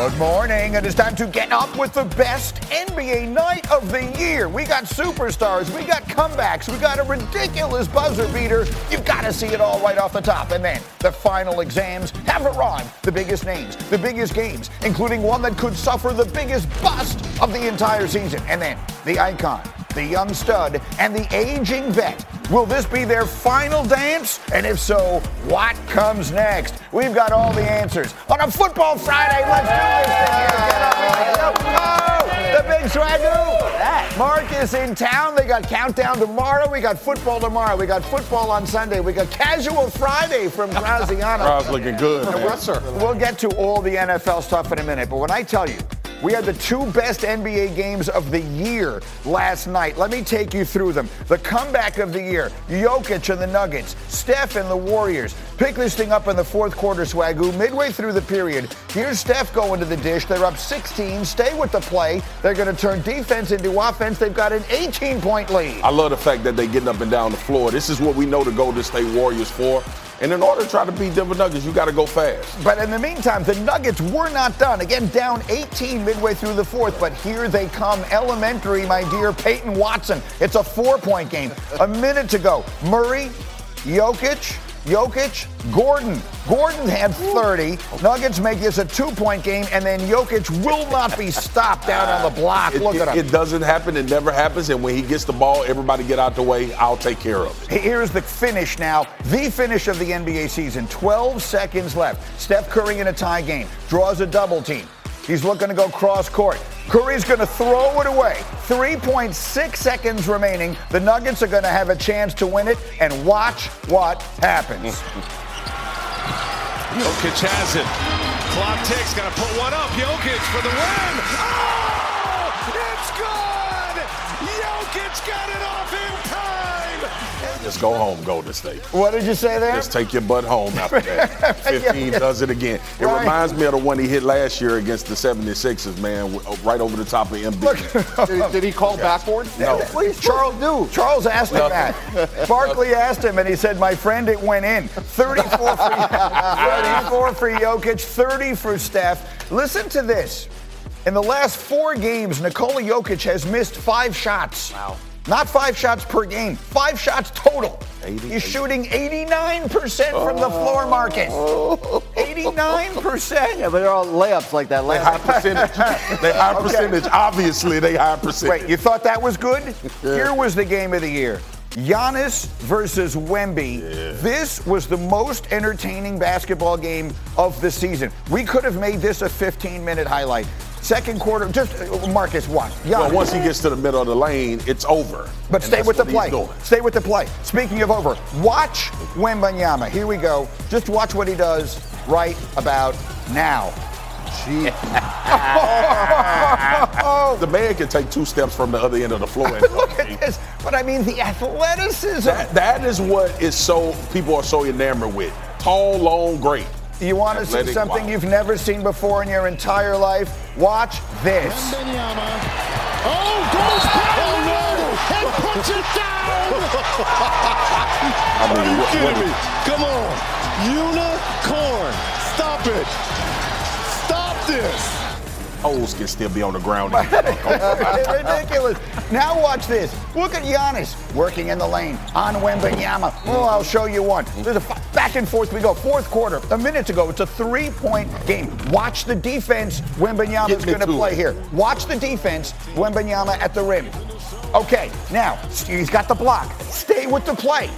Good morning. It is time to get up with the best NBA night of the year. We got superstars, we got comebacks, we got a ridiculous buzzer beater. You've got to see it all right off the top. And then the final exams have arrived. The biggest names, the biggest games, including one that could suffer the biggest bust of the entire season. And then the icon, the young stud, and the aging vet. Will this be their final dance? And if so, what comes next? We've got all the answers on a Football Friday. Let's do this thing here. Get up, get up. Oh, the big swagoo. Mark is in town. They got countdown tomorrow. We got football tomorrow. We got football on Sunday. We got casual Friday from Graziano. Crowd's looking good. Yes, sir. We'll get to all the NFL stuff in a minute, but when I tell you, we had the two best NBA games of the year last night. Let me take you through them. The comeback of the year Jokic and the Nuggets, Steph and the Warriors. Pick this thing up in the fourth quarter, Swagoo. Midway through the period, here's Steph going to the dish. They're up 16. Stay with the play. They're going to turn defense into offense. They've got an 18 point lead. I love the fact that they're getting up and down the floor. This is what we know the Golden State Warriors for. And in order to try to beat Denver Nuggets, you got to go fast. But in the meantime, the Nuggets were not done. Again, down 18 midway through the fourth, but here they come. Elementary, my dear Peyton Watson. It's a four point game. A minute to go. Murray, Jokic, Jokic, Gordon. Gordon had 30. Nuggets make this a two point game, and then Jokic will not be stopped down on the block. It, Look it- at him. it doesn't happen. It never happens. And when he gets the ball, everybody get out the way. I'll take care of it. Here's the finish now. The finish of the NBA season. 12 seconds left. Steph Curry in a tie game. Draws a double team. He's looking to go cross court. Curry's going to throw it away. 3.6 seconds remaining. The Nuggets are going to have a chance to win it. And watch what happens. Jokic has it. Clock ticks. Got to put one up. Jokic for the win. Oh, it's good. Jokic got it. Just go home, Golden State. What did you say there? Just take your butt home after that. 15 does it again. It Right. reminds me of the one he hit last year against the 76ers, man, uh, right over the top of Embiid. Did, did he call backboard? No. What does Charles do? Charles asked him that. Barkley asked him, and he said, "My friend, it went in. 34 for, 34 for Jokic, 30 for Steph. Listen to this. In the last four games, Nikola Jokic has missed five shots. Wow. Not five shots per game, five shots total. 80, He's shooting 89% from the floor, Marcus. 89%. Yeah, but they're all layups like that. They high percentage. They high Okay. percentage. Obviously, they high percentage. Wait, you thought that was good? Here was the game of the year. Giannis versus Wemby. This was the most entertaining basketball game of the season. We could have made this a 15-minute highlight. Second quarter, just Marcus won. Well, Giannis. once he gets to the middle of the lane, it's over. But stay with the play. Stay with the play. Speaking of over, watch Wembanyama. Here we go. Just watch what he does right about now. The man can take two steps from the other end of the floor. and Look at this. But I mean, the athleticism. That, that is what is so people are so enamored with. Tall, long, great. You want to see something wow. you've never seen before in your entire life? Watch this. Oh, goes down oh, and puts it down. I mean, Are you what- kidding what- me? Come on. Unicorn. Stop it. Stop this. Hoes can still be on the ground. Ridiculous. Now watch this. Look at Giannis working in the lane on Wembanyama. Oh, I'll show you one. There's a f- back and forth we go. Fourth quarter. A minute to go. It's a three-point game. Watch the defense. Me going to play here. Watch the defense. Wembanyama at the rim. Okay, now he's got the block. Stay with the play.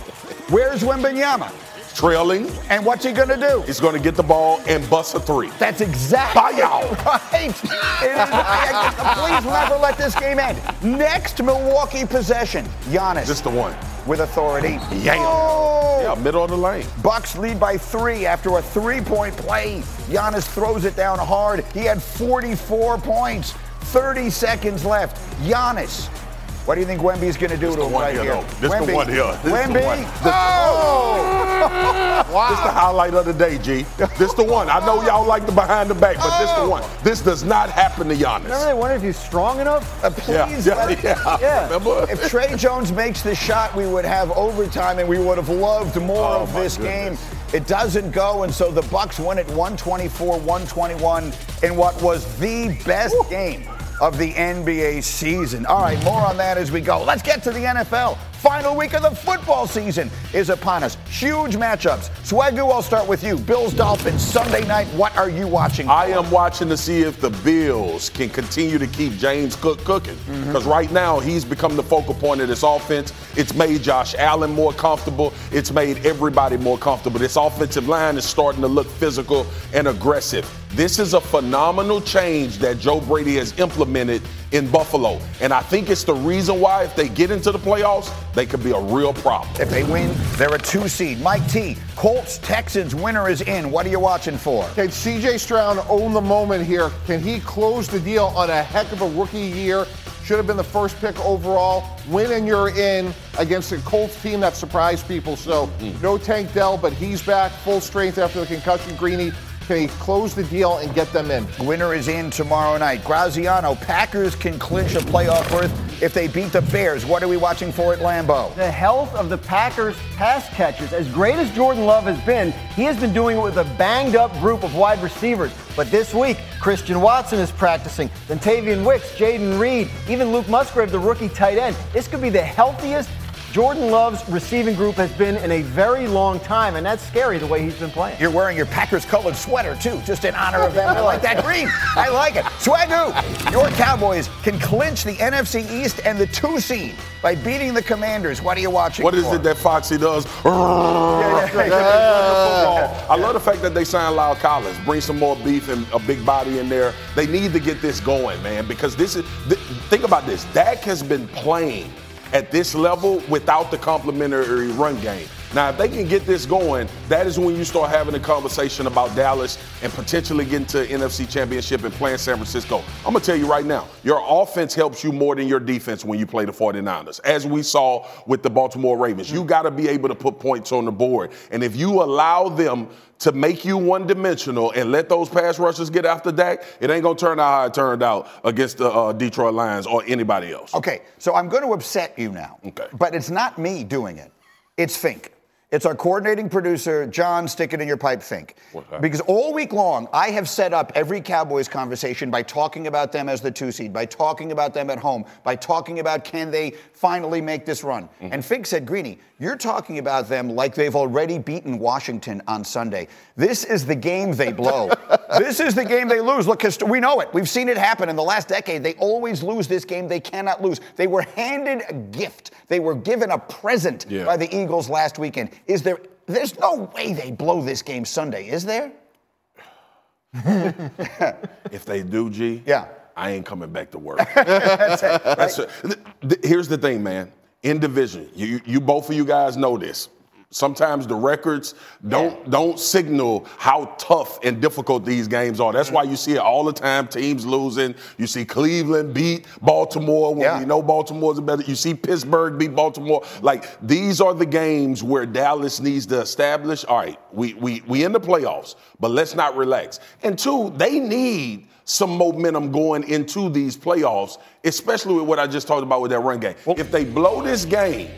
Where's Wembanyama? Trailing, And what's he going to do? he's going to get the ball and bust a three. That's exactly Buyout. right. It is- Please never let this game end. Next Milwaukee possession, Giannis. Just the one. with authority. Yeah. Oh! Yeah, middle of the lane. Bucks lead by three after a three-point play. Giannis throws it down hard. He had 44 points. 30 seconds left. Giannis. What do you think Wemby's going to do This to him right here, here? This the Wemby. one here. This the Wemby. one. This- Oh! This the highlight of the day, G. This the one. I know y'all like the behind the back, but this the one. This does not happen to Giannis. Remember they wondered if he's strong enough? Uh, please, Yeah, yeah, Yeah. Remember? If Tre Jones makes the shot, we would have overtime, and we would have loved more Oh, of this game. It doesn't go, and so the Bucks win at 124-121 in what was the best game of the NBA season. All right, more on that as we go. Let's get to the NFL. Final week of the football season is upon us. Huge matchups. Swagoo, I'll start with you. Bills Dolphins Sunday night. What are you watching? I am watching to see if the Bills can continue to keep James Cook cooking. Mm-hmm. Because right now, he's become the focal point of this offense. It's made Josh Allen more comfortable. It's made everybody more comfortable. This offensive line is starting to look physical and aggressive. This is a phenomenal change that Joe Brady has implemented in Buffalo. And I think it's the reason why, if they get into the playoffs, they could be a real problem. If they win, they're a two seed. Mike T, Colts Texans winner is in. What are you watching for? Can CJ Stroud own the moment here? Can he close the deal on a heck of a rookie year? Should have been the first pick overall. Win and you're in against a Colts team that surprised people. So mm-hmm. no Tank Dell, but he's back full strength after the concussion. Greeny, he close the deal and get them in? Winner is in tomorrow night. Graziano, Packers can clinch a playoff berth if they beat the Bears. What are we watching for at Lambeau? The health of the Packers pass catchers. As great as Jordan Love has been, he has been doing it with a banged up group of wide receivers. But this week, Christian Watson is practicing, then Tavian Wicks, Jayden Reed, even Luke Musgrave, the rookie tight end. This could be the healthiest Jordan Love's receiving group has been in a very long time, and that's scary the way he's been playing. You're wearing your Packers colored sweater, too, just in honor of them. I like that green. I like it. Swagoo, your Cowboys can clinch the NFC East and the two seed by beating the Commanders. What are you watching What is for? it that Foxy does? I love the fact that they signed Lyle Collins. Bring some more beef and a big body in there. They need to get this going, man, because this is. Th- think about this. Dak has been playing at this level without the complementary run game. Now, if they can get this going, that is when you start having a conversation about Dallas and potentially getting to NFC Championship and playing San Francisco. I'm going to tell you right now, your offense helps you more than your defense when you play the 49ers, as we saw with the Baltimore Ravens. You got to be able to put points on the board. And if you allow them to make you one dimensional and let those pass rushers get after Dak, it ain't going to turn out how it turned out against the uh, Detroit Lions or anybody else. Okay, so I'm going to upset you now. Okay. But it's not me doing it. It's Fink. It's our coordinating producer, John, stick it in your pipe, Fink. Because all week long, I have set up every Cowboys conversation by talking about them as the two seed, by talking about them at home, by talking about can they finally make this run. Mm-hmm. And Fink said, Greeny, you're talking about them like they've already beaten Washington on Sunday. This is the game they blow. this is the game they lose. Look, we know it. We've seen it happen in the last decade. They always lose this game. They cannot lose. They were handed a gift. They were given a present Yeah. by the Eagles last weekend. Is there? There's no way they blow this game Sunday, is there? If they do, G, Yeah. I ain't coming back to work. That's it. Th- th- here's the thing, man. In division, you- you both of you guys know this. Sometimes the records don't don't signal how tough and difficult these games are. That's why mm-hmm. you see it all the time. Teams losing. You see Cleveland beat Baltimore when Yeah. we know Baltimore's better. You see Pittsburgh beat Baltimore. Like these are the games where Dallas needs to establish. All right, we we we in the playoffs, but let's not relax. And two, they need some momentum going into these playoffs, especially with what I just talked about with that run game. if they blow this game,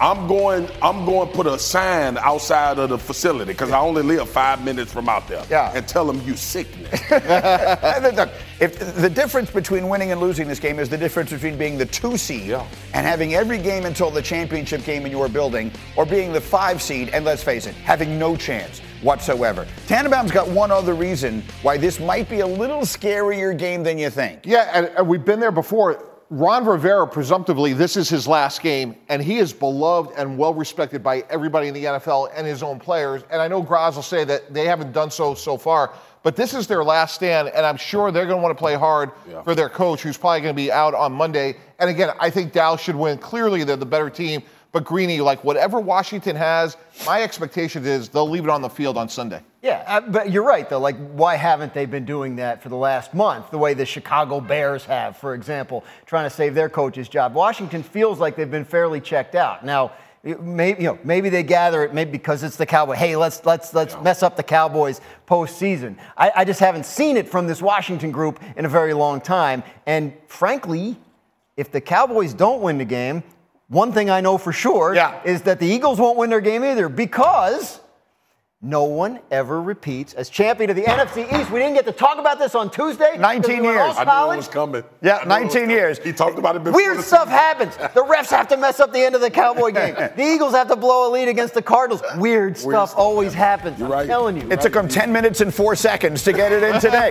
I'm going. I'm going to put a sign outside of the facility because I only live five minutes from out there. Yeah. And tell them you sickness. Look, if the difference between winning and losing this game is the difference between being the two seed Yeah. and having every game until the championship game in your building, or being the five seed and let's face it, having no chance whatsoever. Tannenbaum's got one other reason why this might be a little scarier game than you think. Yeah, and, and we've been there before. Ron Rivera, presumptively, this is his last game, and he is beloved and well respected by everybody in the NFL and his own players. And I know Graz will say that they haven't done so so far, but this is their last stand, and I'm sure they're going to want to play hard Yeah. for their coach, who's probably going to be out on Monday. And again, I think Dallas should win. Clearly, they're the better team, But Greeny, like whatever Washington has, my expectation is they'll leave it on the field on Sunday. Yeah, uh, but you're right, though. Like, why haven't they been doing that for the last month, the way the Chicago Bears have, for example, trying to save their coach's job? Washington feels like they've been fairly checked out. Now, maybe, you know, maybe they gather it maybe because it's the Cowboys. Hey, let's, let's, let's yeah. mess up the Cowboys postseason. I, I just haven't seen it from this Washington group in a very long time. And frankly, if the Cowboys don't win the game, one thing I know for sure yeah. is that the Eagles won't win their game either because no one ever repeats as champion of the NFC East. We didn't get to talk about this on Tuesday. 19 we years. I knew it was coming. Yeah, 19 years. He talked about it before. Weird stuff happens. The refs have to mess up the end of the Cowboy game. The Eagles have to blow a lead against the Cardinals. Weird, Weird stuff, stuff, always happens. You're I'm right. telling you. It right. took him 10 minutes and four seconds to get it in today.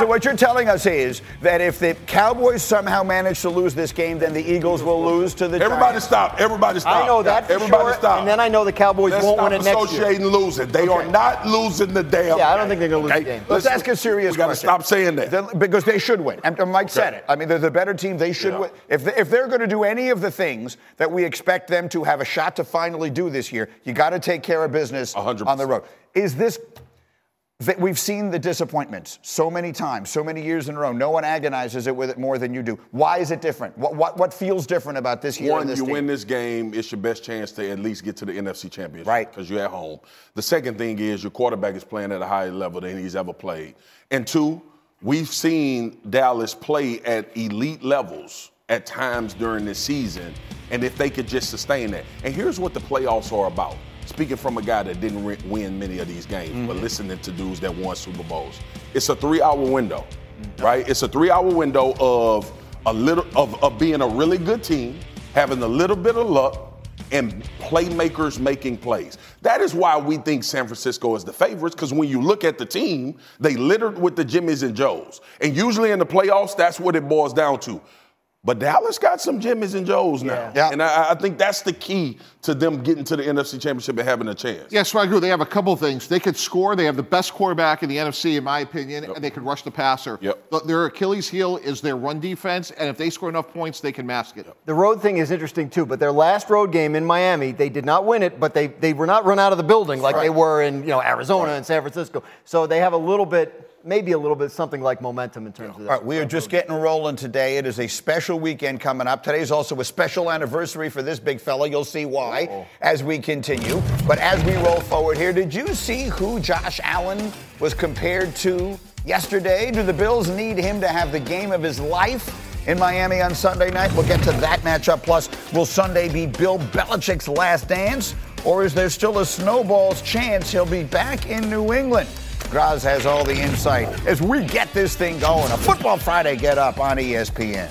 so what you're telling us is that if the Cowboys somehow manage to lose this game, then the Eagles will lose to the Everybody Giants. stop. Everybody stop. I know that Everybody sure, stop. And then I know the Cowboys Let's won't win it next year. losing. They okay. are not losing the damn. Yeah, I don't think they're going to lose okay? the game. Let's, Let's ask a serious we got to stop saying that because they should win. And Mike okay. said it. I mean, they're the better team. They should yeah. win. If they, if they're going to do any of the things that we expect them to have a shot to finally do this year, you got to take care of business 100%. on the road. Is this that we've seen the disappointments so many times, so many years in a row. No one agonizes it with it more than you do. Why is it different? What what, what feels different about this year? One, this you team? win this game, it's your best chance to at least get to the NFC Championship, right? Because you're at home. The second thing is your quarterback is playing at a higher level than he's ever played, and two, we've seen Dallas play at elite levels at times during this season, and if they could just sustain that. And here's what the playoffs are about speaking from a guy that didn't re- win many of these games, mm-hmm. but listening to dudes that won Super Bowls, it's a three-hour window, mm-hmm. right? It's a three-hour window of a little of, of being a really good team, having a little bit of luck, and playmakers making plays. That is why we think San Francisco is the favorites, because when you look at the team, they littered with the Jimmys and Joes. And usually in the playoffs, that's what it boils down to. But Dallas got some Jimmys and Joes now. Yeah. yeah. And I, I, think that's the key to them getting to the NFC Championship and having a chance. Yes, so I agree. They have a couple things. They could score. They have the best quarterback in the NFC, in my opinion, yep. and they could rush the passer. Yep. Their Achilles heel is their run defense, and if they score enough points, they can mask it. The road thing is interesting, too, but their last road game in Miami, they did not win it, but they, they were not run out of the building like right. they were in you know Arizona right. and San Francisco. So they have a little bit maybe a little bit something like momentum in terms yeah. of that. All right, we are just getting rolling today. It is a special weekend coming up. Today is also a special anniversary for this big fella. You'll see why Uh-oh. as we continue. But as we roll forward here, did you see who Josh Allen was compared to yesterday? Do the Bills need him to have the game of his life? in Miami on Sunday night. We'll get to that matchup. Plus, will Sunday be Bill Belichick's last dance? Or is there still a snowball's chance he'll be back in New England? Graz has all the insight as we get this thing going. A Football Friday get up on ESPN.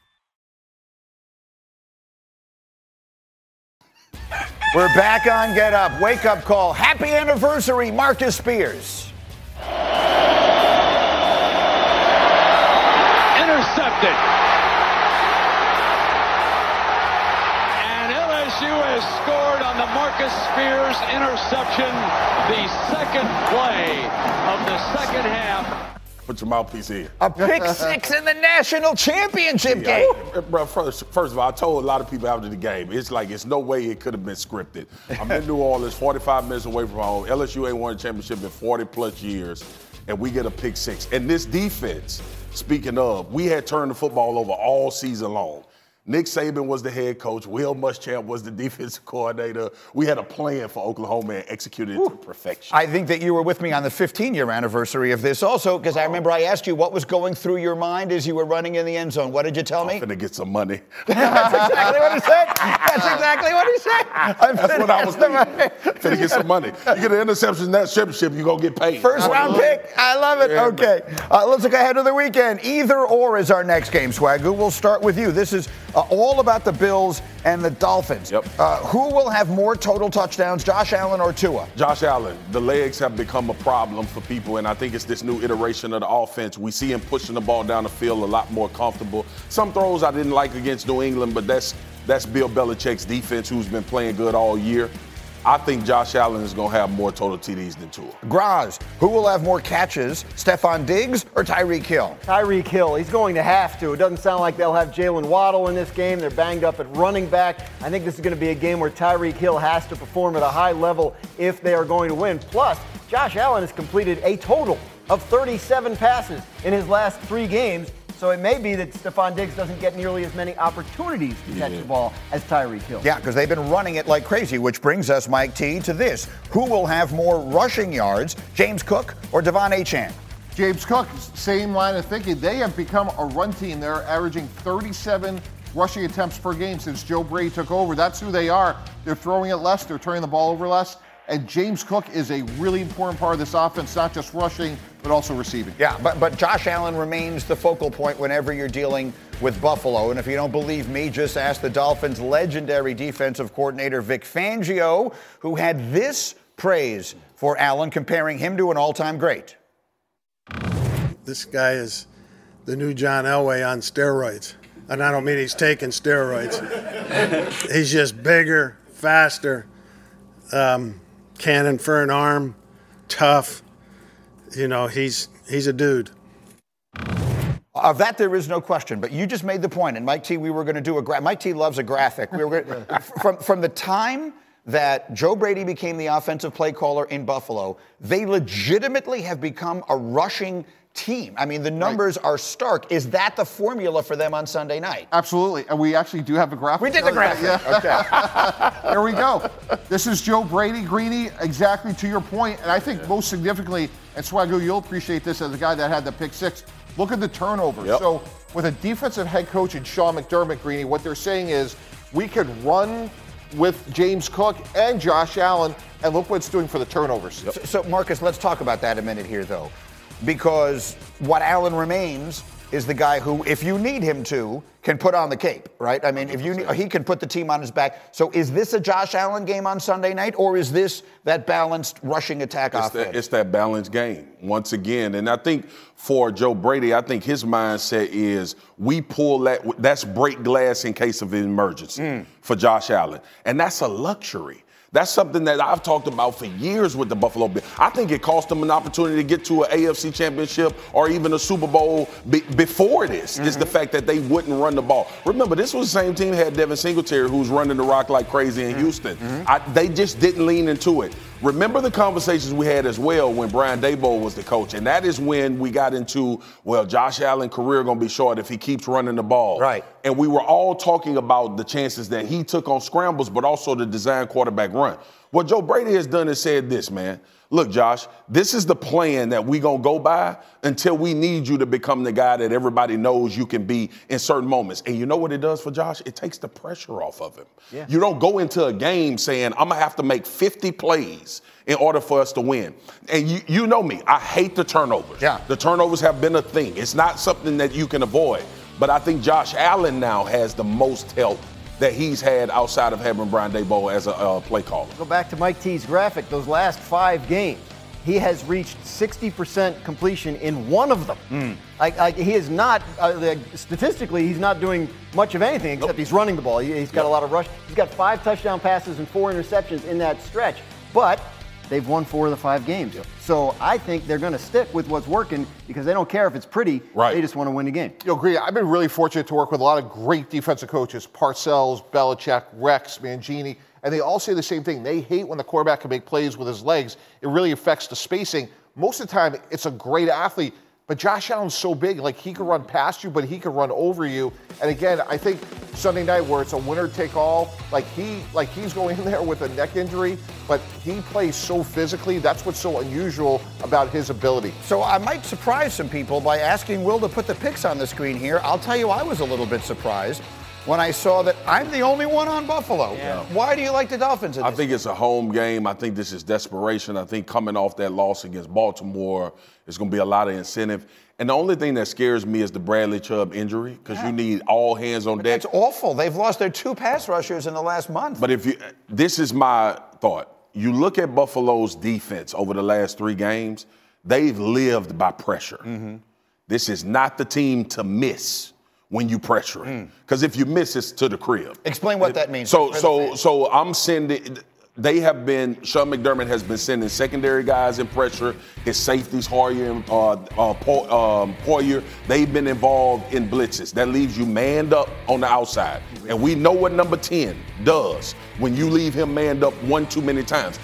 We're back on Get Up. Wake up call. Happy anniversary, Marcus Spears. Intercepted. And LSU has scored on the Marcus Spears interception, the second play of the second half. Put your mouthpiece in. A pick six in the national championship game. Yeah, bro, first, first of all, I told a lot of people after the game, it's like it's no way it could have been scripted. I'm in New Orleans, 45 minutes away from home. LSU ain't won a championship in 40 plus years, and we get a pick six. And this defense, speaking of, we had turned the football over all season long. Nick Saban was the head coach. Will Muschamp was the defensive coordinator. We had a plan for Oklahoma and executed it to perfection. I think that you were with me on the 15 year anniversary of this also, because I remember I asked you what was going through your mind as you were running in the end zone. What did you tell me? I'm finna get some money. That's exactly what he said. That's exactly what he said. I'm That's what I was thinking. Gonna get some money. You get an interception in that championship, you're gonna get paid. First round pick. I love it. Yeah, okay. Uh, let's look ahead to the weekend. Either or is our next game, Swagoo. We'll start with you. This is uh, all about the Bills and the Dolphins. Yep. Uh, who will have more total touchdowns, Josh Allen or Tua? Josh Allen, the legs have become a problem for people, and I think it's this new iteration of the offense. We see him pushing the ball down the field a lot more comfortable. Some throws I didn't like against New England, but that's that's Bill Belichick's defense, who's been playing good all year. I think Josh Allen is going to have more total TDs than Tua. Graz, who will have more catches, Stefon Diggs or Tyreek Hill? Tyreek Hill, he's going to have to. It doesn't sound like they'll have Jaylen Waddle in this game. They're banged up at running back. I think this is going to be a game where Tyreek Hill has to perform at a high level if they are going to win. Plus, Josh Allen has completed a total of 37 passes in his last three games. So it may be that Stefon Diggs doesn't get nearly as many opportunities to catch the ball as Tyreek Hill. Yeah, because they've been running it like crazy, which brings us, Mike T, to this. Who will have more rushing yards, James Cook or De'Von Achane? James Cook, same line of thinking. They have become a run team. They're averaging 37 rushing attempts per game since Joe Brady took over. That's who they are. They're throwing it less, they're turning the ball over less. And James Cook is a really important part of this offense, not just rushing, but also receiving. Yeah, but, but Josh Allen remains the focal point whenever you're dealing with Buffalo. And if you don't believe me, just ask the Dolphins' legendary defensive coordinator, Vic Fangio, who had this praise for Allen, comparing him to an all time great. This guy is the new John Elway on steroids. And I don't mean he's taking steroids. he's just bigger, faster, um, cannon for an arm, tough. You know, he's he's a dude. Of that, there is no question. But you just made the point, and Mike T, we were going to do a gra- Mike T loves a graphic. We were gonna, from from the time that Joe Brady became the offensive play caller in Buffalo, they legitimately have become a rushing team. I mean, the numbers are stark. Is that the formula for them on Sunday night? Absolutely. And we actually do have a graphic. We did the graphic. Yeah. Okay. there we go. This is Joe Brady, Greeny, exactly to your point. And I think most significantly, and Swagoo, you'll appreciate this as a guy that had the pick six. Look at the turnovers. Yep. So with a defensive head coach and Sean McDermott, Greeny, what they're saying is we could run with James Cook and Josh Allen, and look what it's doing for the turnovers. So, so, Marcus, let's talk about that a minute here, though, because what Allen remains is the guy who, if you need him to, can put on the cape, right? I mean, if you need, he can put the team on his back. So, is this a Josh Allen game on Sunday night, or is this that balanced rushing attack It's offense? that, it's that balanced game once again, and I think for Joe Brady, I think his mindset is we pull that. That's break glass in case of an emergency mm. for Josh Allen, and that's a luxury. That's something that I've talked about for years with the Buffalo Bills. I think it cost them an opportunity to get to an AFC championship or even a Super Bowl be- before this, is the mm-hmm. fact that they wouldn't run the ball. Remember, this was the same team that had Devin Singletary who's running the rock like crazy in mm-hmm. Houston. Mm-hmm. I, they just didn't lean into it. Remember the conversations we had as well when Brian Daboll was the coach, and that is when we got into, well, Josh Allen career gonna be short if he keeps running the ball. Right. And we were all talking about the chances that he took on scrambles, but also the design quarterback run. What Joe Brady has done is said this, man. Look, Josh, this is the plan that we gonna go by until we need you to become the guy that everybody knows you can be in certain moments. And you know what it does for Josh? It takes the pressure off of him. Yeah. You don't go into a game saying, I'm gonna have to make 50 plays in order for us to win. And you, you know me, I hate the turnovers. Yeah. The turnovers have been a thing. It's not something that you can avoid. But I think Josh Allen now has the most help that he's had outside of having Brian Daboll as a uh, play caller. Go back to Mike T's graphic. Those last five games, he has reached 60% completion in one of them. Hmm. Like, like he is not uh, statistically, he's not doing much of anything except he's running the ball. He, has got a lot of rush. He's got five touchdown passes and four interceptions in that stretch. But they've won four of the five games. So I think they're going to stick with what's working because they don't care if it's pretty. Right. They just want to win the game. You agree. I've been really fortunate to work with a lot of great defensive coaches: Parcells, Belichick, Rex, Mangini, and they all say the same thing. They hate when the quarterback can make plays with his legs. It really affects the spacing. Most of the time, it's a great athlete. But Josh Allen's so big, like he could run past you, but he could run over you. And again, I think Sunday night where it's a winner take all, like he like he's going in there with a neck injury, but he plays so physically. That's what's so unusual about his ability. So I might surprise some people by asking Will to put the picks on the screen here. I'll tell you, I was a little bit surprised when I saw that I'm the only one on Buffalo. Why do you like the Dolphins? in I think it's a home game. I think this is desperation. I think coming off that loss against Baltimore, there's going to be a lot of incentive. And the only thing that scares me is the Bradley Chubb injury because you need all hands on deck. It's awful. They've lost their two pass rushers in the last month. But if you, this is my thought. You look at Buffalo's defense over the last three games, they've lived by pressure. Mm-hmm. This is not the team to miss when you pressure Mm. it. Because if you miss, it's to the crib. Explain what that means. So, so, so I'm sending. They have been. Sean McDermott has been sending secondary guys in pressure. His safeties, Hoyer and uh, uh, Po- um, Poyer, they've been involved in blitzes. That leaves you manned up on the outside, and we know what number ten does when you leave him manned up one too many times.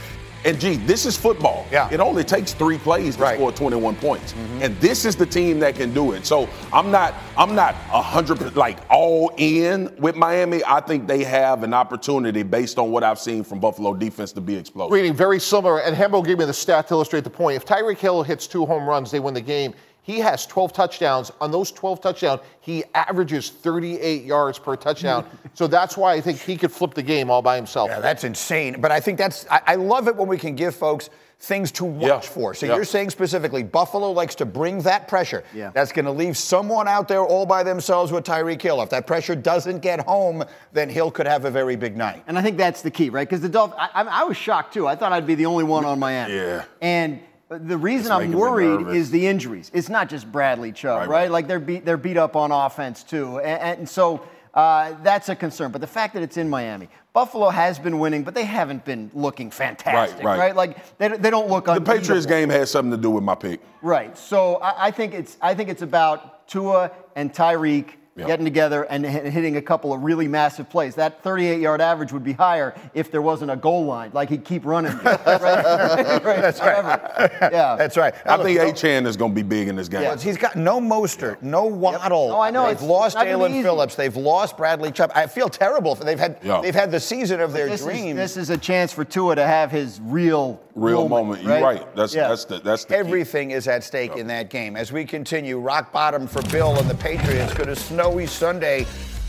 And gee, this is football. Yeah. It only takes three plays to Right. score 21 points. Mm-hmm. And this is the team that can do it. So I'm not I'm not hundred like all in with Miami. I think they have an opportunity based on what I've seen from Buffalo defense to be explosive. Reading very similar, and Hembo gave me the stat to illustrate the point. If Tyreek Hill hits two home runs, they win the game. He has 12 touchdowns. On those 12 touchdowns, he averages 38 yards per touchdown. so that's why I think he could flip the game all by himself. Yeah, that's insane. But I think that's, I, I love it when we can give folks things to watch Yeah. for. So Yeah. you're saying specifically, Buffalo likes to bring that pressure. Yeah. That's going to leave someone out there all by themselves with Tyreek Hill. If that pressure doesn't get home, then Hill could have a very big night. And I think that's the key, right? Because the Dolphins, I, I, I was shocked too. I thought I'd be the only one on Miami. Yeah. And the reason I'm worried is the injuries. It's not just Bradley Chubb, Right, right? right. Like they're beat, they're beat up on offense too, and, and so uh, that's a concern. But the fact that it's in Miami, Buffalo has been winning, but they haven't been looking fantastic, Right, right. Like they, they don't look. The Patriots game has something to do with my pick. Right. So I, I think it's I think it's about Tua and Tyreek Yeah. getting together and hit- hitting a couple of really massive plays. That 38-yard average would be higher if there wasn't a goal line. Like he'd keep running. right? That's right. Yeah. That's right. I Now, think look, Achane is going to be big in this game. Yeah, he's got no Mostert, no Waddle. Oh, I know, They've it's lost not Jalen. Phillips. They've lost Bradley Chubb. I feel terrible. For, they've had Yeah. they've had the season of their This is, dreams. this is a chance for Tua to have his real Real moment. You're right. That's Yeah. that's the that's the key. Everything is at stake in that game. As we continue, rock bottom for Bill and the Patriots. Could a snowy Sunday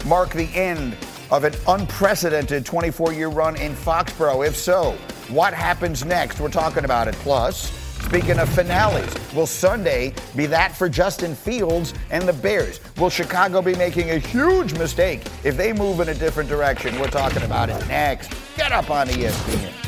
mark the end of an unprecedented 24 year run in Foxborough? If so, what happens next? We're talking about it. Plus, speaking of finales, will Sunday be that for Justin Fields and the Bears? Will Chicago be making a huge mistake if they move in a different direction? We're talking about it next. Get up on ESPN.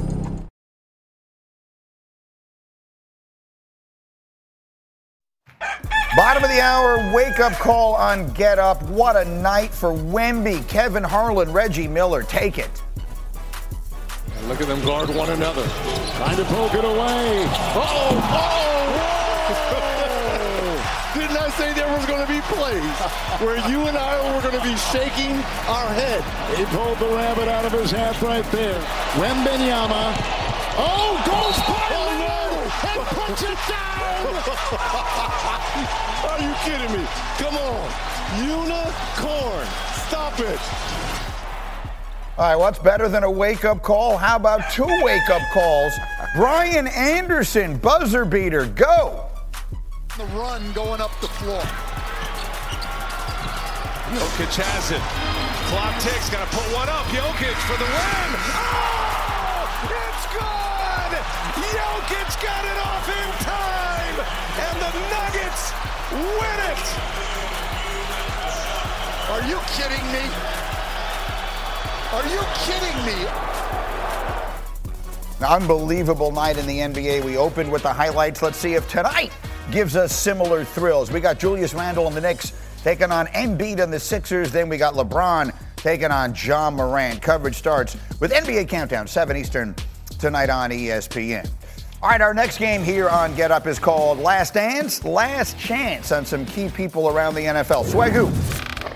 Bottom of the hour, wake up call on Get Up. What a night for Wemby, Kevin Harlan, Reggie Miller. Take it. Look at them guard one another. Trying to poke it away. Oh, oh! Didn't I say there was going to be plays where you and I were going to be shaking our head? He pulled the rabbit out of his hat right there. Wembanyama. Oh, goes Parler and puts it down. Are you kidding me? Come on. Unicorn. Stop it. All right, what's better than a wake up call? How about two wake up calls? Brian Anderson, buzzer beater, go. The run going up the floor. Jokic has it. Clock ticks. Got to put one up. Jokic for the win. Oh, it's good. Jokic got it off in time, and the Nuggets win it. Are you kidding me? Are you kidding me? An unbelievable night in the NBA. We opened with the highlights. Let's see if tonight gives us similar thrills. We got Julius Randle and the Knicks taking on Embiid and the Sixers. Then we got LeBron taking on Ja Morant. Coverage starts with NBA Countdown, 7 Eastern, tonight on ESPN. All right, our next game here on Get Up is called Last Dance, Last Chance on some key people around the NFL. Swagoo,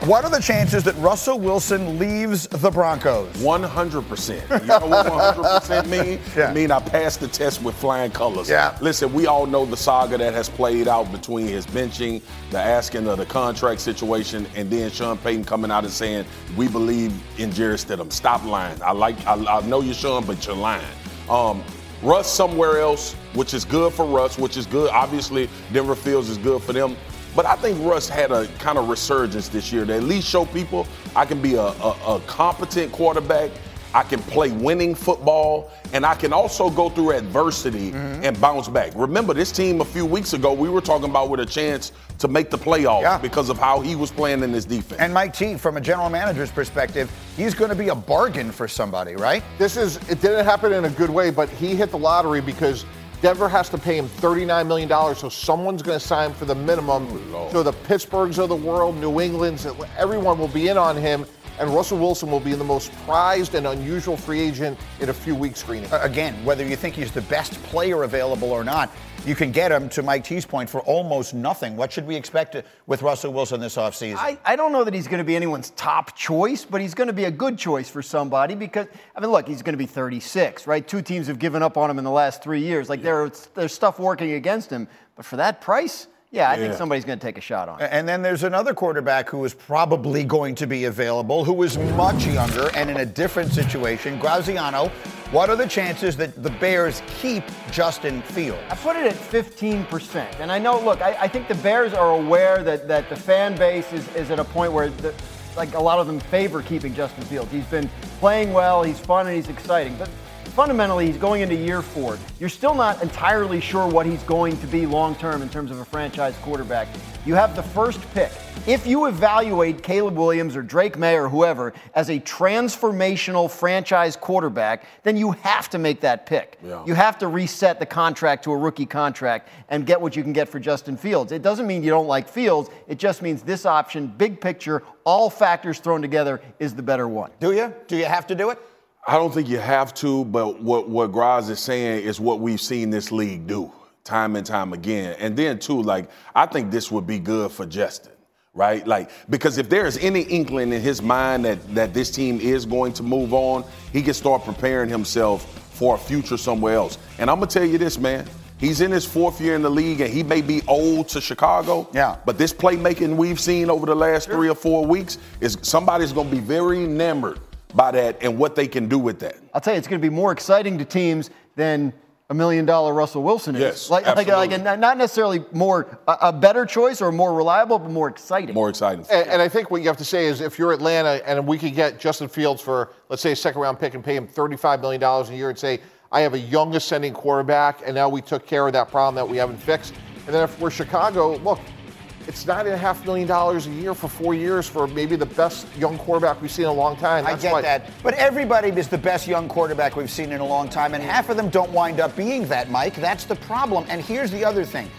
what are the chances that Russell Wilson leaves the Broncos? 100%. You know what 100% mean? Yeah. It mean I passed the test with flying colors. Yeah. Listen, we all know the saga that has played out between his benching, the asking of the contract situation, and then Sean Payton coming out and saying, we believe in Jarrett Stidham. Stop lying. I like, I, I know you're Sean, but you're lying. Um, Russ somewhere else, which is good for Russ, which is good. Obviously, Denver Fields is good for them. But I think Russ had a kind of resurgence this year to at least show people I can be a, a, a competent quarterback. I can play winning football, and I can also go through adversity mm-hmm. and bounce back. Remember, this team a few weeks ago, we were talking about with a chance to make the playoffs because of how he was playing in his defense. And Mike T, from a general manager's perspective, he's going to be a bargain for somebody, right? This is, it didn't happen in a good way, but he hit the lottery because Denver has to pay him $39 million, so someone's going to sign for the minimum. so the Pittsburghs of the world, New England's, everyone will be in on him, and Russell Wilson will be the most prized and unusual free agent in a few weeks screening. Uh, Again, whether you think he's the best player available or not, you can get him, to Mike T's point, for almost nothing. What should we expect with Russell Wilson this offseason? I, I don't know that he's going to be anyone's top choice, but he's going to be a good choice for somebody because, I mean, look, he's going to be 36, right? Two teams have given up on him in the last three years. Like, there, there's stuff working against him, but for that price, yeah, I think somebody's going to take a shot on him. And then there's another quarterback who is probably going to be available, who is much younger and in a different situation. Graziano, what are the chances that the Bears keep Justin Fields? I put it at 15%. And I know, look, I, I think the Bears are aware that, that the fan base is, is at a point where, the, like, a lot of them favor keeping Justin Fields. He's been playing well, he's fun, and he's exciting. But fundamentally, he's going into year four. You're still not entirely sure what he's going to be long term in terms of a franchise quarterback. You have the first pick. If you evaluate Caleb Williams or Drake Maye or whoever as a transformational franchise quarterback, then you have to make that pick. Yeah. You have to reset the contract to a rookie contract and get what you can get for Justin Fields. It doesn't mean you don't like Fields, it just means this option, big picture, all factors thrown together, is the better one. Do you? Do you have to do it? I don't think you have to, but what what Graz is saying is what we've seen this league do time and time again. And then too, like I think this would be good for Justin, right? Like because if there is any inkling in his mind that that this team is going to move on, he can start preparing himself for a future somewhere else. And I'm gonna tell you this, man. He's in his fourth year in the league, and he may be old to Chicago. Yeah. But this playmaking we've seen over the last three or four weeks is somebody's going to be very enamored by that and what they can do with that. I'll tell you, it's going to be more exciting to teams than a million dollar Russell Wilson is. Yes, like, like, like a, not necessarily more a, a better choice or more reliable, but more exciting. More exciting. And, and I think what you have to say is if you're Atlanta and we could get Justin Fields for, let's say, a second round pick and pay him $35 million a year and say, I have a young ascending quarterback, and now we took care of that problem that we haven't fixed. And then if we're Chicago, look, it's nine and a half million dollars a year for four years for maybe the best young quarterback we've seen in a long time. I get why- that. But everybody is the best young quarterback we've seen in a long time, and half of them don't wind up being that, Mike. That's the problem. And here's the other thing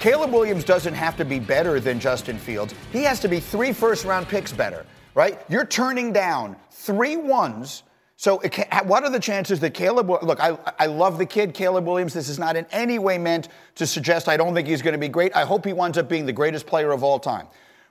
Caleb Williams doesn't have to be better than Justin Fields. He has to be three first round picks better, right? You're turning down three ones. So, what are the chances that Caleb? Look, I, I love the kid, Caleb Williams. This is not in any way meant to suggest I don't think he's going to be great. I hope he winds up being the greatest player of all time.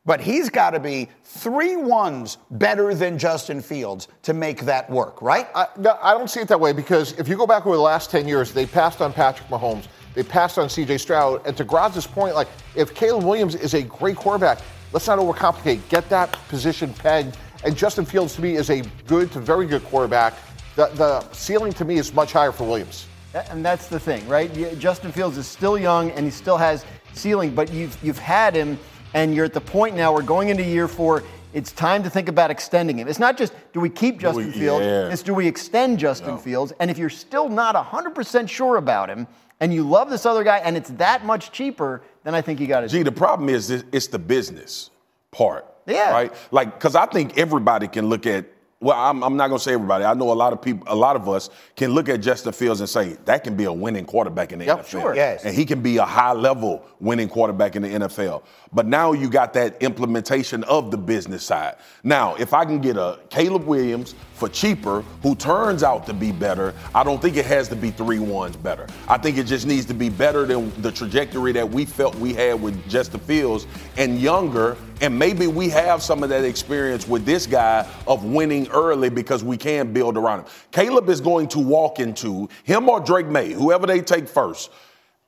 But he's got to be three ones better than Justin Fields to make that work, right? I, I don't see it that way because if you go back over the last 10 years, they passed on Patrick Mahomes, they passed on CJ Stroud. And to Graz's point, like, if Caleb Williams is a great quarterback, let's not overcomplicate. Get that position pegged. And Justin Fields, to me, is a good to very good quarterback. The, the ceiling to me is much higher for Williams. And that's the thing, right? Justin Fields is still young and he still has ceiling, but you've you've had him, and you're at the point now. We're going into year four. It's time to think about extending him. It's not just do we keep Justin we- Fields. yeah. It's do we extend Justin Fields? And if you're still not 100% sure about him, and you love this other guy, and it's that much cheaper, then I think you got to. Gee, the problem is it's the business part. Yeah. Right? Like, because I think everybody can look at, well, I'm, I'm not going to say everybody. I know a lot of people, a lot of us can look at Justin Fields and say, that can be a winning quarterback in the Yep, NFL. sure. Yes. And he can be a high level winning quarterback in the NFL. But now you got that implementation of the business side. Now, if I can get a Caleb Williams for cheaper, who turns out to be better, I don't think it has to be three ones better. I think it just needs to be better than the trajectory that we felt we had with Justin Fields and younger. And maybe we have some of that experience with this guy of winning early because we can build around him. Caleb is going to walk into him or Drake Maye, whoever they take first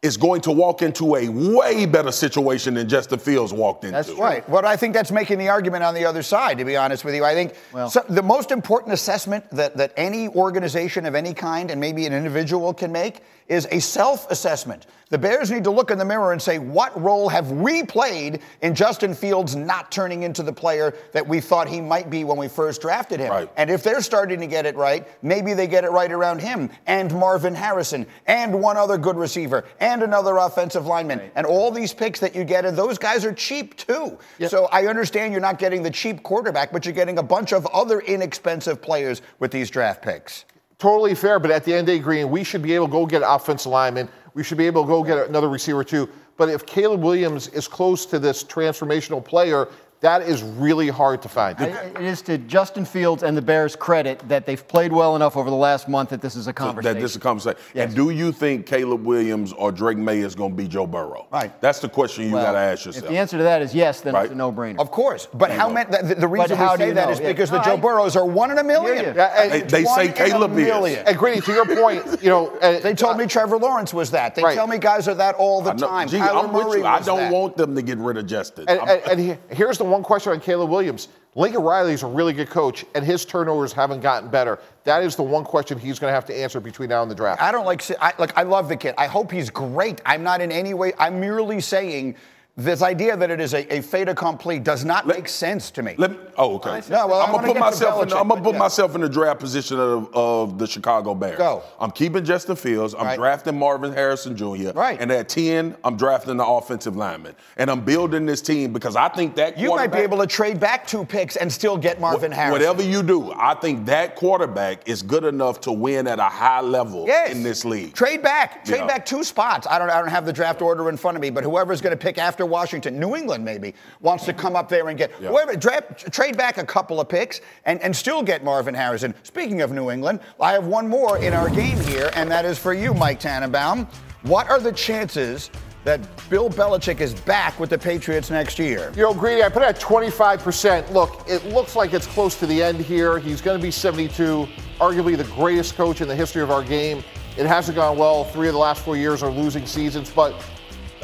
is going to walk into a way better situation than Justin Fields walked into. That's right. Well, I think that's making the argument on the other side, to be honest with you. I think so, the most important assessment that, that any organization of any kind and maybe an individual can make is a self assessment. The Bears need to look in the mirror and say, what role have we played in Justin Fields not turning into the player that we thought he might be when we first drafted him? Right. And if they're starting to get it right, maybe they get it right around him and Marvin Harrison and one other good receiver and another offensive lineman. And all these picks that you get, and those guys are cheap too. So I understand you're not getting the cheap quarterback, but you're getting a bunch of other inexpensive players with these draft picks. Totally fair, but at the end of the day, Green, we should be able to go get an offensive lineman. We should be able to go get another receiver too. But if Caleb Williams is close to this transformational player, that is really hard to find. I- It is to Justin Fields and the Bears' credit that they've played well enough over the last month that this is a conversation. That this is a conversation. And do you think Caleb Williams or Drake Maye is going to be Joe Burrow? Right. That's the question you Well, got to ask yourself. If yourself. the answer to that is yes, then Right. it's a no-brainer. Of course. But how many, the, the reason how we do say you that know? is Yeah. because No, the Joe I- Burrows are one in a million. Yeah, and- They- they One say Caleb is. And Grady, to your point, you know, uh, They told me Trevor Lawrence was that. They Right. tell me guys are that all the I know- time. Gee, I'm with you. I don't that. want them to get rid of Justin. And, and, and here's the one question on Caleb Williams. Lincoln Riley is a really good coach, and his turnovers haven't gotten better. That is the one question he's going to have to answer between now and the draft. I don't like. I, like I love the kid. I hope he's great. I'm not in any way. I'm merely saying this idea that it is a, a fait accompli does not make sense to me. Let oh, okay. No, well, I'm gonna put myself. In, Belichick, I'm gonna put yeah. myself in the draft position of, of the Chicago Bears. Go. I'm keeping Justin Fields. I'm Right. drafting Marvin Harrison Jr. Right. And at 10, I'm drafting the offensive lineman. And I'm building this team because I think that you might be able to trade back two picks and still get Marvin Wh- Harrison. Whatever you do, I think that quarterback is good enough to win at a high level Yes. in this league. Trade back. Trade Yeah. back two spots. I don't, I don't have the draft order in front of me, but whoever's going to pick after Washington, New England maybe, wants to come up there and get Yeah. whoever draft, trade back a couple of picks and, and still get Marvin Harrison. Speaking of New England, I have one more in our game here, and that is for you, Mike Tannenbaum. What are the chances that Bill Belichick is back with the Patriots next year? You know, Greeny, I put it at 25%. Look, it looks like it's close to the end here. He's going to be 72, arguably the greatest coach in the history of our game. It hasn't gone well. Three of the last four years are losing seasons, but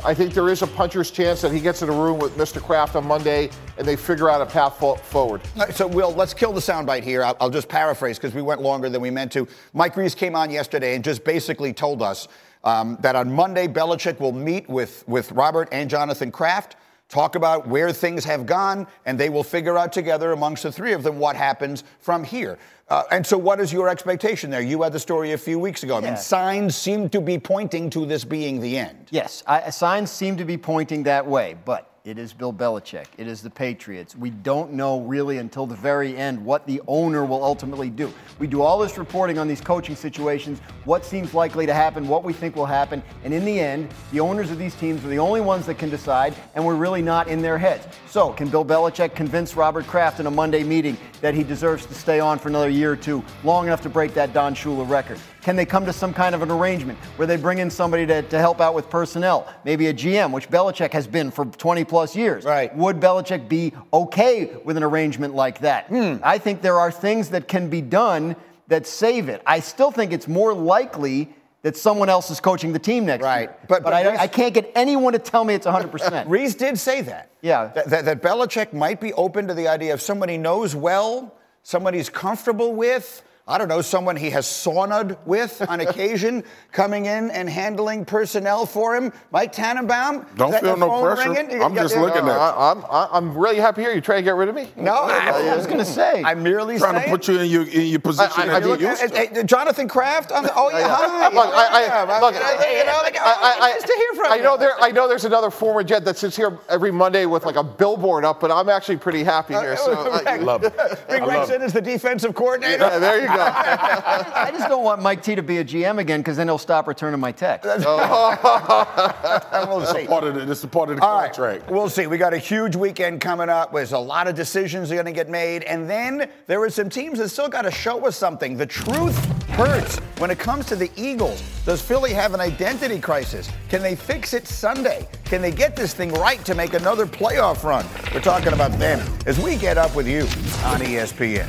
I think there is a puncher's chance that he gets in a room with Mr. Kraft on Monday and they figure out a path fo- forward. Right, So, Will, let's kill the soundbite here. I'll, I'll just paraphrase because we went longer than we meant to. Mike Reiss came on yesterday and just basically told us um, that on Monday, Belichick will meet with, with Robert and Jonathan Kraft, talk about where things have gone, and they will figure out together amongst the three of them what happens from here. Uh, and so, what is your expectation there? You had the story a few weeks ago. I Yeah. mean, signs seem to be pointing to this being the end. Yes, I, signs seem to be pointing that way, but It is Bill Belichick. It is the Patriots. We don't know really until the very end what the owner will ultimately do. We do all this reporting on these coaching situations, what seems likely to happen, what we think will happen, and in the end, the owners of these teams are the only ones that can decide, and we're really not in their heads. So, can Bill Belichick convince Robert Kraft in a Monday meeting that he deserves to stay on for another year or two, long enough to break that Don Shula record? Can they come to some kind of an arrangement where they bring in somebody to, to help out with personnel? Maybe a GM, which Belichick has been for 20 plus years. Right. Would Belichick be okay with an arrangement like that? Hmm. I think there are things that can be done that save it. I still think it's more likely that someone else is coaching the team next Right. year. But- But, but I, Reiss- I can't get anyone to tell me it's 100%. Reiss did say that. Yeah. That, that, that Belichick might be open to the idea of somebody knows well, somebody's comfortable with. I don't know, someone he has sauna'd with on occasion, coming in and handling personnel for him. Mike Tannenbaum. Don't feel no pressure. ringing? I'm just the- looking at you. I, I'm, I- I'm really happy here. You trying to get rid of me? No, I, I was going to say. I'm merely Trying to put you in your in your position I- I- that I you're mean, used to. Hey, hey, Jonathan Kraft. On the, oh yeah, hi. Look, I, I, Yeah, look, you know, like, oh, nice to hear from I you. know there. I know there's another former Jet that sits here every Monday with like a billboard up, but I'm actually pretty happy here. Uh, so, I love it. Big I Rex love in it. as the defensive coordinator. yeah, there you go. I just don't want Mike T to be a GM again because then he'll stop returning my text. Oh. we'll see. Part of the, this is part of the All right, contract. we'll see. We got a huge weekend coming up. There's a lot of decisions are going to get made, and then there are some teams that still got to show us something. The truth hurts when it comes to the Eagles. Does Philly have an identity crisis? Can they fix it Sunday? Can they get this thing right to make another playoff run? We're talking about them as we get up with you on ESPN.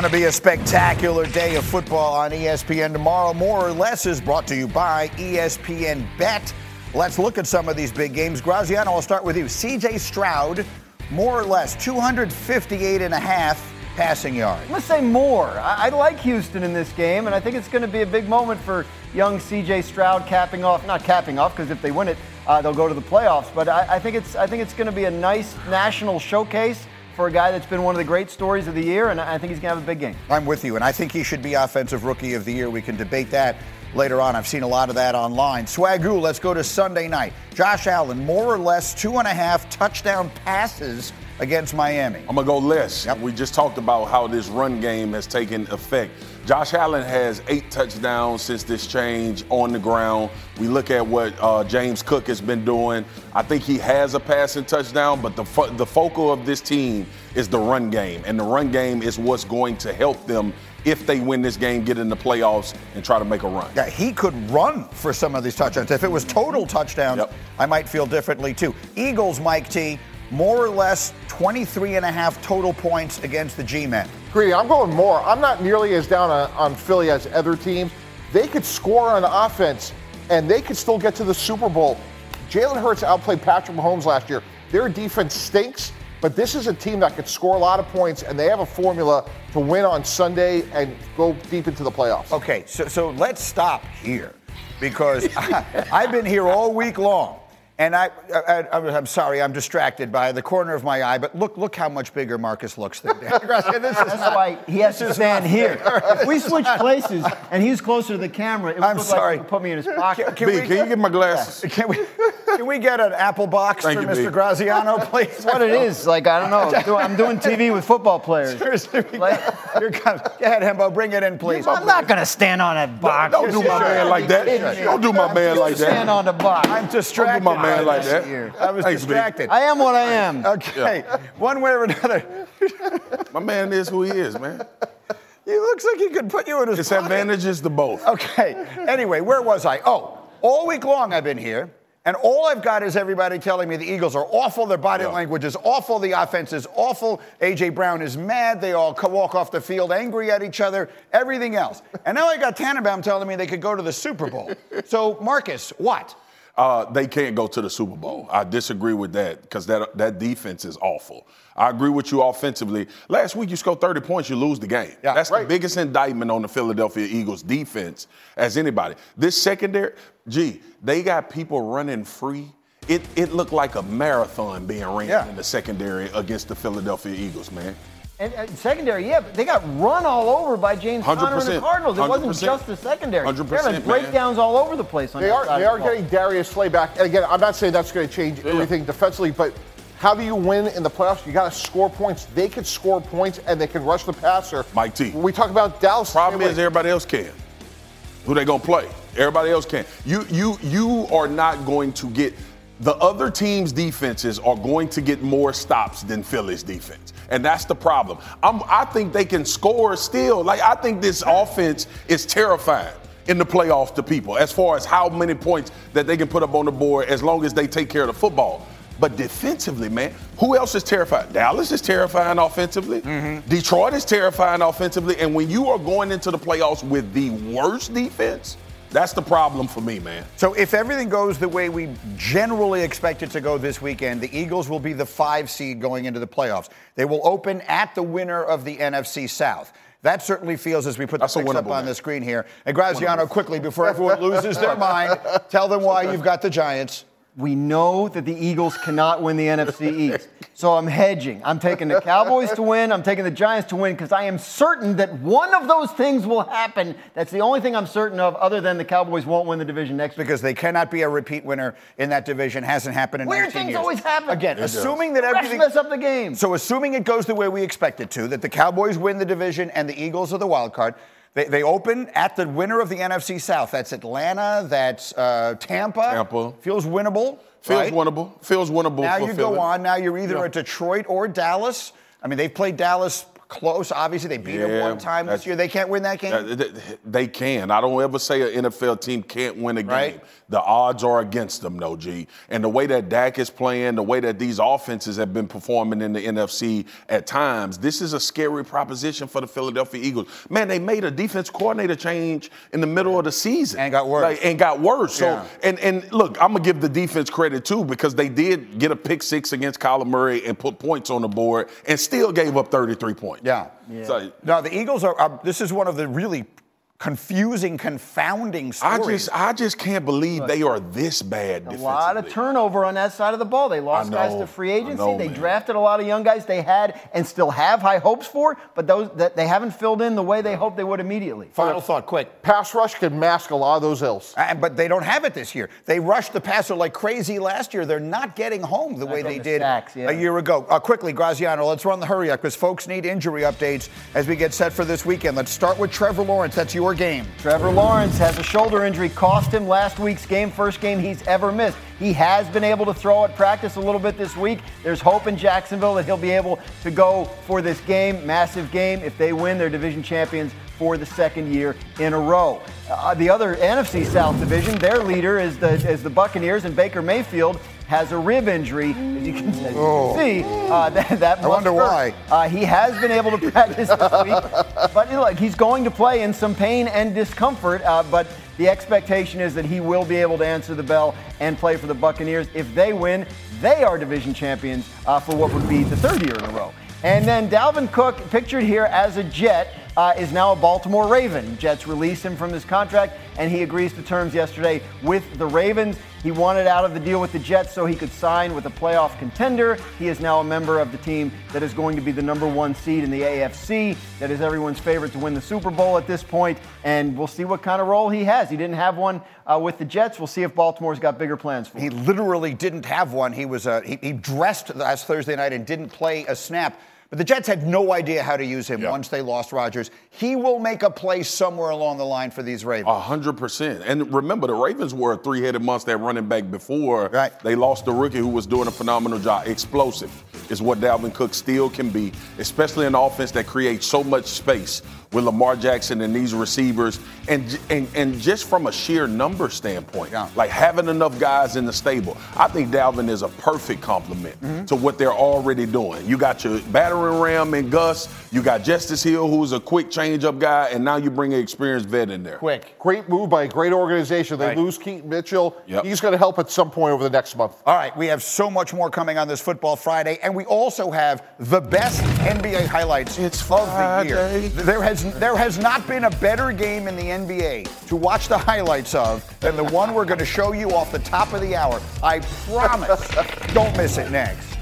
Going to be a spectacular day of football on ESPN tomorrow. More or less is brought to you by ESPN Bet. Let's look at some of these big games. Graziano, I'll start with you. CJ Stroud, more or less 258 and a half passing yards. I'm going to say more. I, I like Houston in this game, and I think it's going to be a big moment for young C.J. Stroud capping off. Not capping off, because if they win it, uh, they'll go to the playoffs. But I, I think it's I think it's going to be a nice national showcase for a guy that's been one of the great stories of the year, and I think he's going to have a big game. I'm with you, and I think he should be Offensive Rookie of the Year. We can debate that later on. I've seen a lot of that online. Swagoo, let's go to Sunday night. Josh Allen, more or less two and a half touchdown passes against Miami. I'm gonna go less. We just talked about how this run game has taken effect. Josh Allen has eight touchdowns since this change on the ground. We look at what uh, James Cook has been doing. I think he has a passing touchdown, but the fo- the focal of this team is the run game, and the run game is what's going to help them if they win this game, get in the playoffs, and try to make a run. Yeah, he could run for some of these touchdowns. If it was total touchdowns, I might feel differently too. Eagles, Mike T, more or less 23 and a half total points against the G-men. Greeny, I'm going more. I'm not nearly as down on, on Philly as other teams. They could score on offense, and they could still get to the Super Bowl. Jalen Hurts outplayed Patrick Mahomes last year. Their defense stinks, but this is a team that could score a lot of points, and they have a formula to win on Sunday and go deep into the playoffs. Okay, so, so let's stop here because I, I've been here all week long. And I, I, I, am sorry, I'm distracted by the corner of my eye, but look, look how much bigger Marcus looks than Dan. This is That's not- why he has this to stand here. If we switch places and he's closer to the camera, it would I'm look sorry. like put me in his pocket. Can we- Can we, can we get an apple box Thank for you, Mr. B. Graziano, please? That's what it is. Like, I don't know. I'm doing- I'm doing TV with football players. Seriously, we got- here comes. Go ahead, Hembo, bring it in, please. I'm not going to stand on that box. Don't do my man like that. Don't do my man like that. Stand on the box. I'm distracted. Don't do my man by like that. here. I was Thanks, B. distracted. I am what I am. Okay, one way or another. My man is who he is, man. He looks like he could put you in his It's pocket. advantages to both. Okay. Anyway, where was I? Oh, all week long I've been here, And all I've got is everybody telling me the Eagles are awful, their body Yeah. language is awful, the offense is awful, A.J. Brown is mad, they all walk off the field angry at each other, everything else. And now I got Tannenbaum telling me they could go to the Super Bowl. So, Marcus, what? Uh, they can't go to the Super Bowl. I disagree with that because that that defense is awful. I agree with you offensively. Last week you scored 30 points, you lose the game. Yeah, That's the biggest indictment on the Philadelphia Eagles defense as anybody. This secondary, gee, they got people running free. It it looked like a marathon being ran Yeah. in the secondary against the Philadelphia Eagles, man. And, and secondary, yeah, but they got run all over by James Conner and the Cardinals. It wasn't just the secondary. 100%, They're having man. breakdowns all over the place on They that are they are the getting Darius Slay back. And again, I'm not saying that's going to change everything defensively, but how do you win in the playoffs? You got to score points. They can score points and they can rush the passer. Mike T. When we talk about Dallas, Problem is way. everybody else can. Who they gonna play? Everybody else can. You you you are not going to get the other team's defenses are going to get more stops than Philly's defense. And that's the problem. I'm, I think they can score still. Like I think this offense is terrifying in the playoffs to people as far as how many points that they can put up on the board as long as they take care of the football. But defensively, man, who else is terrified? Dallas is terrifying offensively. Mm-hmm. Detroit is terrifying offensively. And when you are going into the playoffs with the worst defense, that's the problem for me, man. So if everything goes the way we generally expect it to go this weekend, the Eagles will be the five seed going into the playoffs. They will open at the winner of the NFC South. That certainly feels as we put the That's a picks up on game. the screen here. And Graziano, quickly, before everyone loses their mind, tell them why you've got the Giants. We know that the Eagles cannot win the NFC East. So I'm hedging. I'm taking the Cowboys to win. I'm taking the Giants to win because I am certain that one of those things will happen. That's the only thing I'm certain of, other than the Cowboys won't win the division next year. Because they cannot be a repeat winner in that division. Hasn't happened in Weird 19 things years. always happen. Again, It does. assuming that everything mess up the game. So assuming it goes the way we expect it to, that the Cowboys win the division and the Eagles are the wild card. They, they open at the winner of the NFC South. That's Atlanta. That's uh, Tampa. Tampa. feels winnable. Feels right? winnable. Feels winnable Now you Philly. go on. Now you're either Yeah. at Detroit or Dallas. I mean, they've played Dallas close. Obviously, they beat them Yeah, one time this year. They can't win that game. Uh, th- th- They can. I don't ever say an NFL team can't win a game. Right. The odds are against them, no G. And the way that Dak is playing, the way that these offenses have been performing in the NFC at times, this is a scary proposition for the Philadelphia Eagles. Man, they made a defense coordinator change in the middle of the season and got worse. and got worse. So Yeah. and and look, I'm gonna give the defense credit too because they did get a pick six against Kyler Murray and put points on the board and still gave up 33 points. Yeah. So, No, the Eagles are, are. This is one of the really confusing, confounding stories. I just I just can't believe they are this bad. A lot of turnover on that side of the ball. They lost I guys to free agency. know, they man. drafted a lot of young guys they had and still have high hopes for, but those that they haven't filled in the way they hoped they would immediately. Final thought, quick. Pass rush can mask a lot of those ills. Uh, but they don't have it this year. They rushed the passer like crazy last year. They're not getting home the way they the did sacks, yeah. a year ago. Uh, quickly, Graziano, let's run the hurry up because folks need injury updates as we get set for this weekend. Let's start with Trevor Lawrence. That's your game. Trevor Lawrence has a shoulder injury, cost him last week's game, first game he's ever missed. He has been able to throw at practice a little bit this week. There's hope in Jacksonville that he'll be able to go for this game, massive game. If they win, they're division champions for the second year in a row. Uh, the other NFC South division, their leader is the is the Buccaneers, and Baker Mayfield has a rib injury. As you can, as you can Oh. see, uh, that, that I wonder must why. Uh, he has been able to practice this week, but you know, look, he's going to play in some pain and discomfort. Uh, but the expectation is that he will be able to answer the bell and play for the Buccaneers. If they win, they are division champions uh, for what would be the third year in a row. And then Dalvin Cook, pictured here as a Jet, uh, is now a Baltimore Raven. Jets release him from his contract, and he agrees to terms yesterday with the Ravens. He wanted out of the deal with the Jets so he could sign with a playoff contender. He is now a member of the team that is going to be the number one seed in the AFC, that is everyone's favorite to win the Super Bowl at this point, and we'll see what kind of role he has. He didn't have one uh, with the Jets. We'll see if Baltimore's got bigger plans for him. He literally didn't have one. He was uh, he, he dressed last Thursday night and didn't play a snap. But the Jets had no idea how to use him once they lost Rodgers. He will make a play somewhere along the line for these Ravens. A hundred percent. And remember, the Ravens were a three-headed monster at running back before they lost the rookie who was doing a phenomenal job. Explosive is what Dalvin Cook still can be, especially an offense that creates so much space with Lamar Jackson and these receivers, and and, and just from a sheer number standpoint, like having enough guys in the stable, I think Dalvin is a perfect complement Mm-hmm. to what they're already doing. You got your battering ram and Gus, you got Justice Hill, who's a quick change-up guy, and now you bring an experienced vet in there. Quick. Great move by a great organization. They Right. lose Keaton Mitchell. Yep. He's going to help at some point over the next month. All right, we have so much more coming on this Football Friday, and we also have the best NBA highlights It's of the year. Friday. There has there has not been a better game in the NBA to watch the highlights of than the one we're going to show you off the top of the hour. I promise. Don't miss it next.